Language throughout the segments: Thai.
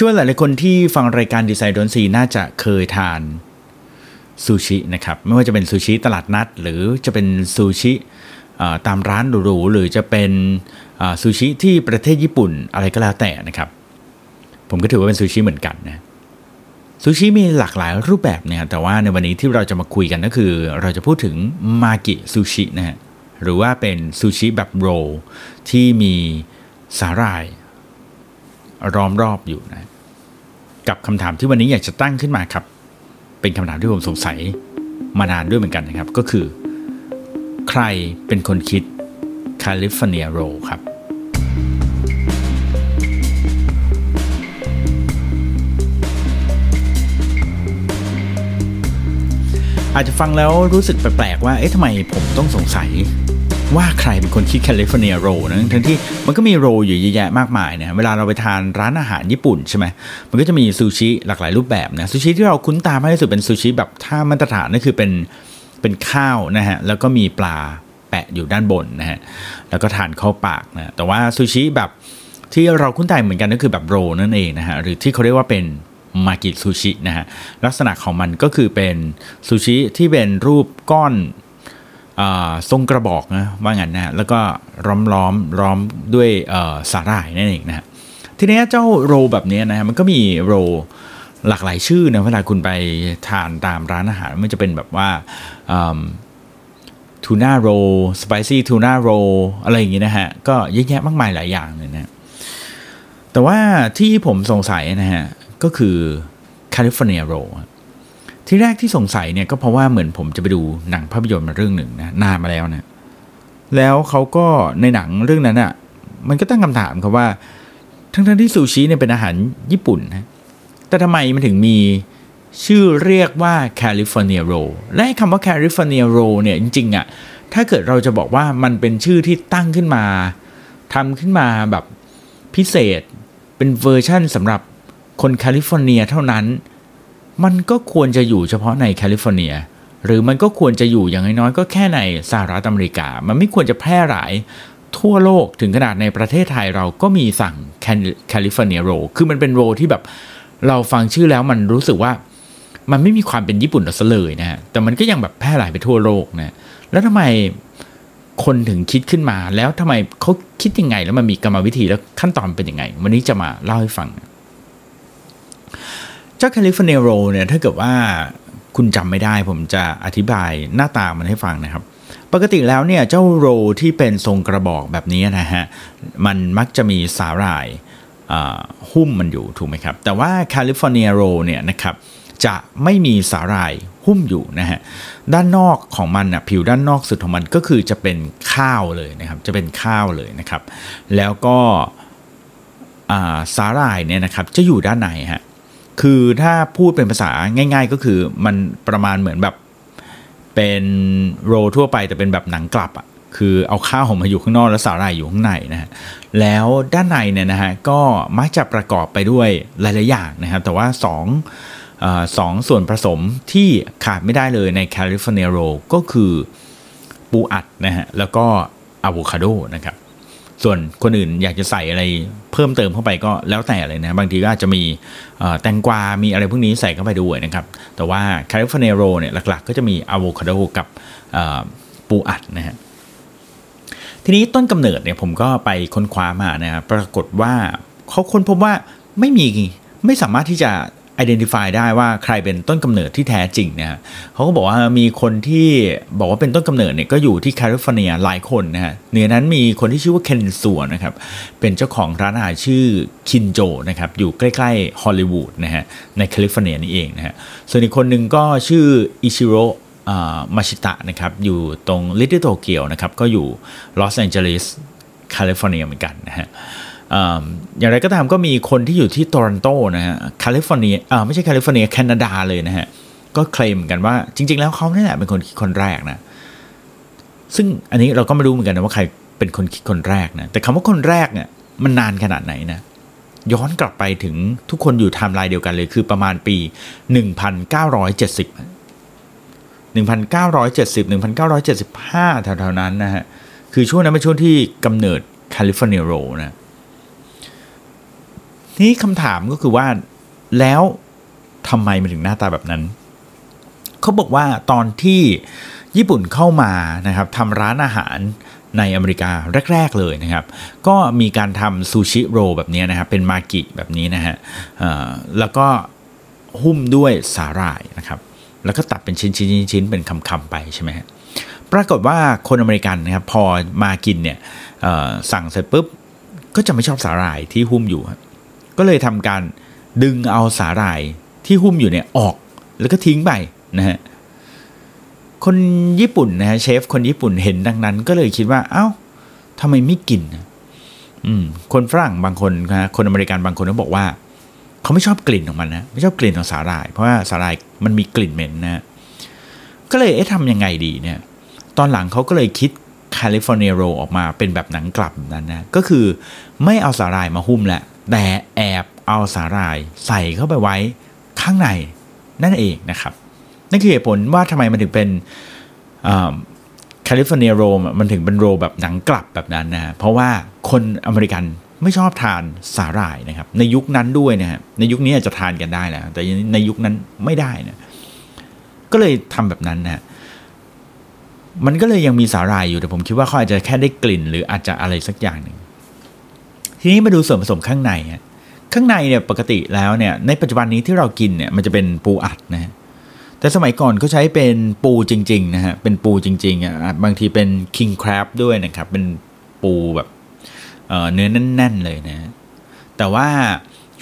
ชื่อวยหลายๆคนที่ฟังรายการดีไซน์ดนซีน่าจะเคยทานซูชินะครับไม่ว่าจะเป็นซูชิตลาดนัด หรือจะเป็นซูชิตามร้านหรูๆหรือจะเป็นซูชิที่ประเทศญี่ปุ่นอะไรก็แล้วแต่นะครับ ผมก็ถือว่าเป็นซูชิเหมือนกันนะซูชิมีหลากหลายรูปแบบเนี่ยแต่ว่าในวันนี้ที่เราจะมาคุยกันก็คือ เราจะพูดถึงมากิซูชินะฮะหรือว่าเป็นซูชิแบบโรลที่มีสาหร่าย ร้อมรอบอยู่นะ กับคำถามที่วันนี้อยากจะตั้งขึ้นมาครับ เป็นคำถามที่ผมสงสัยมานานด้วยเหมือนกันนะครับ ก็คือ ใครเป็นคนคิดแคลิฟอร์เนียโรครับอาจจะฟังแล้วรู้สึกแปลกๆว่า เอ๊ะทำไมผมต้องสงสัย ว่าใครเป็นคนคิด California roll นะทั้งที่มันก็มี roll อยู่เยอะแยะมากมายนะเวลาเราไปทานร้านอาหารญี่ปุ่นใช่ไหมมันก็จะมีซูชิหลากหลายรูปแบบนะซูชิที่เราคุ้นตามากที่สุดเป็นซูชิแบบถ้ามาตรฐานนั่นคือเป็นเป็นข้าวนะฮะแล้วก็มีปลาแปะอยู่ด้านบนนะฮะแล้วก็ทานเข้าปากนะแต่ว่าซูชิแบบที่เราคุ้นใจเหมือนกันก็คือแบบ roll นั่นเองนะฮะหรือที่เขาเรียกว่าเป็นมากิซูชินะฮะลักษณะของมันก็คือเป็นซูชิที่เป็นรูปก้อน ทรงกระบอกนะว่างั้นนะแล้วก็ล้อมล้อมล้อมด้วยสาหร่ายนั่นเองนะฮะทีนี้เจ้าโรแบบนี้นะฮะมันก็มีโรหลากหลายชื่อนะเวลาคุณไปทานตามร้านอาหารมันจะเป็นแบบว่าทูน่าโรสไปซี่ทูน่าโรอะไรอย่างงี้นะฮะ ก็เยอะแยะมากมายหลายอย่างเลยนะ แต่ว่าที่ผมสงสัยนะฮะ ก็คือ California roll ทีแรกที่สงสัยเนี่ยก็เพราะว่าเหมือนผมจะไปดูหนังภาพยนตร์มาเรื่องหนึ่งนะนานมาแล้วนะแล้วเขาก็ในหนังเรื่องนั้นอะ่ะมันก็ตั้งคำถามครับว่า ทั้งทั้งที่ซูชิเนี่ยเป็นอาหารญี่ปุ่นนะแต่ทำไมมันถึงมีชื่อเรียกว่า California roll และคำว่า California roll เนี่ยจริงๆอะ่ะถ้าเกิดเราจะบอกว่ามันเป็นชื่อที่ตั้งขึ้นมาทำขึ้นมาแบบพิเศษเป็นเวอร์ชั่นสำหรับคนแคลิฟอร์เนียเท่านั้น มันก็ควรจะอยู่เฉพาะในแคลิฟอร์เนีย หรือมันก็ควรจะอยู่อย่างน้อยๆก็แค่ในสหรัฐอเมริกา มันไม่ควรจะแพร่หลายทั่วโลกถึงขนาดในประเทศไทยเราก็มีสั่ง California roll คือมันเป็น roll ที่แบบเราฟังชื่อแล้วมันรู้สึกว่ามันไม่มีความเป็นญี่ปุ่นเลยนะฮะ แต่มันก็ยังแบบแพร่หลายไปทั่วโลกนะ แล้วทำไมคนถึงคิดขึ้นมา แล้วทำไมเขาคิดยังไง แล้วมันมีกรรมวิธีแล้วขั้นตอนเป็นยังไง วันนี้จะมาเล่าให้ฟัง เจ้าแคลิฟอร์เนียโรเนี่ยถ้าเกิดว่าคุณจำไม่ได้ผมจะอธิบายหน้าตามันให้ฟังนะครับ ปกติแล้วเนี่ยเจ้าโรที่เป็นทรงกระบอกแบบนี้นะฮะ มันมักจะมีสาหร่ายหุ้มมันอยู่ถูกไหมครับ แต่ว่าแคลิฟอร์เนียโรเนี่ยนะครับจะไม่มีสาหร่ายหุ้มอยู่นะฮะด้านนอกของมันอะผิวด้านนอกสุดของมันก็คือจะเป็นข้าวเลยนะครับจะเป็นข้าวเลยนะครับ แล้วก็สาหร่ายเนี่ยนะครับจะอยู่ด้านในฮะ คือถ้าพูดเป็นภาษาง่าย ๆ ก็คือมันประมาณเหมือนแบบเป็นโรทั่วไปแต่เป็นแบบหนังกลับอะ่ะคือเอาข้าวออกมาอยู่ข้างนอกแล้วสาหร่ายอยู่ข้างในนะฮะแล้วด้านในเนี่ยนะฮะก็มักจะประกอบไปด้วยหลายๆอย่างนะครับ แต่ว่า2อสองส่วนผสมที่ขาดไม่ได้เลยใน California roll ก็คือปูอัดนะฮะแล้วก็อะโวคาโดนะครับ ส่วนคนอื่นอยากจะใส่อะไรเพิ่มเติมเข้าไปก็แล้วแต่เลยนะ บางทีก็อาจจะมีแตงกวา มีอะไรพวกนี้ใส่เข้าไปด้วยนะครับ แต่ว่า California roll เนี่ยหลักๆ ก็จะมีอะโวคาโดกับปูอัดนะฮะทีนี้ต้นกำเนิดเนี่ยผมก็ไปค้นคว้ามานะครับปรากฏว่าเขาค้นพบว่าไม่มีไม่สามารถที่จะ identify ได้ว่าใครเป็นต้นกำเนิดที่แท้จริงนะฮะเขาก็บอกว่ามีคนที่บอกว่าเป็นต้นกำเนิดเนี่ยก็อยู่ที่แคลิฟอร์เนียหลายคนนะฮะหนึ่งในนั้นมีคนที่ชื่อว่า Ken Seusa นะครับเป็นเจ้าของร้านอาหารชื่อ Kin Jo นะครับอยู่ใกล้ๆฮอลลีวูดนะฮะในแคลิฟอร์เนียนี่เองนะฮะส่วนอีกคนหนึ่งก็ชื่ออิชิโรMatsunoshita นะครับอยู่ตรงลิตเติ้ลโตเกียวนะครับก็อยู่ลอสแองเจลิสแคลิฟอร์เนียเหมือนกันนะฮะ อย่างไรก็ตามก็มีคนที่อยู่ที่โตรอนโตนะฮะแคลิฟอร์เนียอ่าไม่ใช่แคลิฟอร์เนียแคนาดาเลยนะฮะ ก็เคลมกันว่าจริง ๆ แล้วเขาเนี่ยแหละเป็นคนคิดคนแรกนะ ซึ่งอันนี้เราก็ไม่รู้เหมือนกันนะว่าใครเป็นคนคิดคนแรกนะ แต่คำว่าคนแรกเนี่ยมันนานขนาดไหนนะ ย้อนกลับไปถึงทุกคนอยู่ไทม์ไลน์เดียวกันเลย คือประมาณปี 1970 1970 1975แถวๆนั้นนะฮะ คือช่วงนั้นเป็นช่วงที่กำเนิดแคลิฟอร์เนียโรนะ นี้คำถามก็คือว่าแล้วทำไมมันถึงหน้าตาแบบนั้น เขาบอกว่าตอนที่ญี่ปุ่นเข้ามานะครับทำร้านอาหารในอเมริกาแรก ๆ เลยนะครับ ก็มีการทำซูชิโรแบบนี้นะครับ เป็นมากิแบบนี้นะฮะแล้วก็หุ้มด้วยสาหร่ายนะครับ แล้วก็ตัดเป็นชิ้นๆๆเป็นคำๆไปใช่ไหมฮะปรากฏว่าคนอเมริกันนะครับ พอมากินเนี่ยสั่งเสร็จปุ๊บ ก็จะไม่ชอบสาหร่ายที่หุ้มอยู่ ก็เลยทำการดึงเอาสาหร่ายที่หุ้มอยู่เนี่ยออกแล้วก็ทิ้งไปนะฮะคนญี่ปุ่นนะฮะเชฟคนญี่ปุ่นเห็นดังนั้น ก็เลยคิดว่าเอา้าทำไมไม่กินอืมคนฝรั่งบางคนนะคนอเมริกันบางคนก็บอกว่า เขาไม่ชอบกลิ่นของมันนะไม่ชอบกลิ่นของสาหร่าย เพราะว่าสาหร่ายมันมีกลิ่นเหม็นนะก็เลยเอ๊ะทำยังไงดีเนี่ย ตอนหลังเขาก็เลยคิดแคลิฟอร์เนียโรออกมาเป็นแบบหนังกลับนั้นนะก็คือไม่เอาสาหร่ายมาหุ้มแหละ แต่แอบเอาสาหร่ายใส่เข้าไปไว้ข้างในนั่นเองนะครับ นั่นคือเหตุผลว่าทำไมมันถึงเป็นแคลิฟอร์เนียโรมันถึงเป็นโรแบบหนังกลับแบบนั้นนะเพราะว่าคนอเมริกันไม่ชอบทานสาหร่ายนะครับ ในยุคนั้นด้วยนะฮะในยุคนี้อาจจะทานกันได้แล้วแต่ในยุคนั้นไม่ได้นะก็เลยทำแบบนั้นนะมันก็เลยยังมีสาหร่ายอยู่แต่ผมคิดว่าเขาอาจจะแค่ได้กลิ่น หรืออาจจะอะไรสักอย่างหนึ่ง ทีนี้มาดูส่วนผสมข้างในข้างในเนี่ยปกติแล้วเนี่ยในปัจจุบันนี้ที่เรากินเนี่ยมันจะเป็นปูอัดนะฮะแต่สมัยก่อนก็ใช้เป็นปูจริงๆนะฮะเป็นปูจริงๆอะบางทีเป็น king crab ด้วยนะครับ เป็นปูแบบเนื้อแน่น ๆ เลยนะ แต่ว่า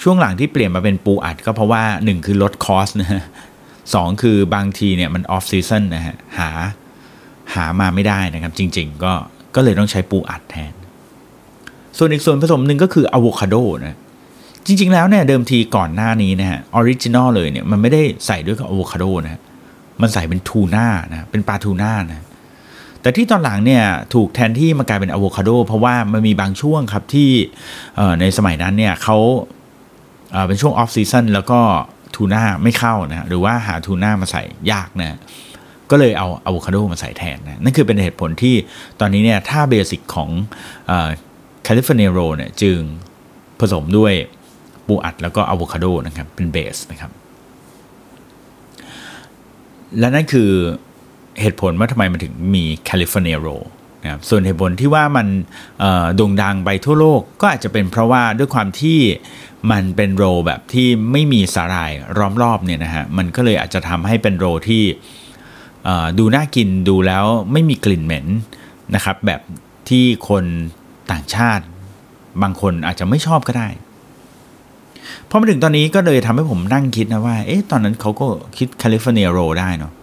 ช่วงหลังที่เปลี่ยนมาเป็นปูอัดก็เพราะว่าหนึ่งคือลด cost นะฮะสองคือบางทีเนี่ยมัน off season นะฮะหาหามาไม่ได้นะครับ จริง ๆ ก็ก็เลยต้องใช้ปูอัดแทน ส่วนอีกส่วนผสมหนึ่งก็คืออะโวคาโดนะจริง ๆ แล้วเนี่ยเดิมทีก่อนหน้านี้นะฮะ original เลยเนี่ยมันไม่ได้ใส่ด้วยกับอะโวคาโดนะมันใส่เป็นทูน่านะเป็นปลาทูน่านะแต่ที่ตอนหลังเนี่ยถูกแทนที่มากลายเป็นอะโวคาโดเพราะว่ามันมีบางช่วงครับที่ในสมัยนั้นเนี่ยเขาเป็นช่วง off season แล้วก็ทูน่าไม่เข้านะหรือว่าหาทูน่ามาใส่ยากนะก็เลยเอาอะโวคาโดมาใส่แทนนะนั่นคือเป็นเหตุผลที่ตอนนี้เนี่ยถ้า basic ของ California roll เนี่ยจึงผสมด้วยปูอัดแล้วก็อะโวคาโดนะครับเป็น base นะครับ และนั่นคือเหตุผลว่าทำไมมันถึงมี California roll นะครับส่วนเหตุผลที่ว่ามันโด่งดังไปทั่วโลกก็อาจจะเป็นเพราะว่าด้วยความที่มันเป็น roll แบบที่ไม่มีสาหร่ายร้อมรอบเนี่ยนะฮะมันก็เลยอาจจะทำให้เป็น roll ที่ดูน่ากินดูแล้วไม่มีกลิ่นเหม็นนะครับแบบที่คน ต่างชาติ บางคนอาจจะไม่ชอบก็ได้พอมาถึงตอนนี้ก็เลยทำให้ผมนั่งคิดนะว่า เอ๊ะ ตอนนั้นเขาก็คิดแคลิฟอร์เนียโรได้เนาะ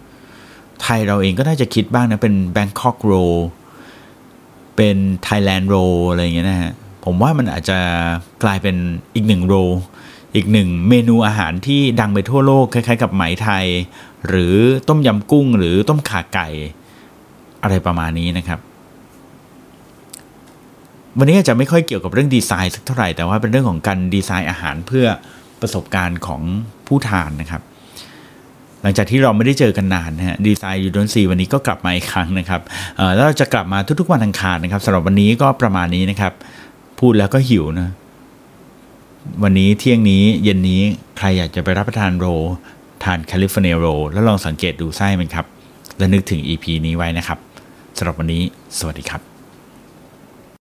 ไทยเราเองก็น่าจะคิดบ้างนะ เป็นแบงคอกโร เป็นไทยแลนด์โรอะไรอย่างเงี้ยนะฮะ ผมว่ามันอาจจะกลายเป็นอีกหนึ่งโร อีกหนึ่งเมนูอาหารที่ดังไปทั่วโลก คล้ายๆ กับไหมไทย หรือต้มยำกุ้งหรือต้มข่าไก่ อะไรประมาณนี้นะครับ วันนี้อาจจะไม่ค่อยเกี่ยวกับเรื่องดีไซน์สักเท่าไหร่แต่ว่าเป็นเรื่องของการดีไซน์อาหารเพื่อประสบการณ์ของผู้ทานนะครับ หลังจากที่เราไม่ได้เจอกันนานนะฮะดีไซน์ยูดนซีวันนี้ก็กลับมาอีกครั้งนะครับแล้วเราจะกลับมาทุกๆวันอังคารนะครับสำหรับวันนี้ก็ประมาณนี้นะครับ พูดแล้วก็หิวนะวันนี้เที่ยงนี้เย็นนี้ใครอยากจะไปรับประทานโรทานแคลิฟอร์เนียโรแล้วลองสังเกตดูไส้มันครับ และนึกถึง EP นี้ไว้นะครับสำหรับวันนี้ สวัสดีครับ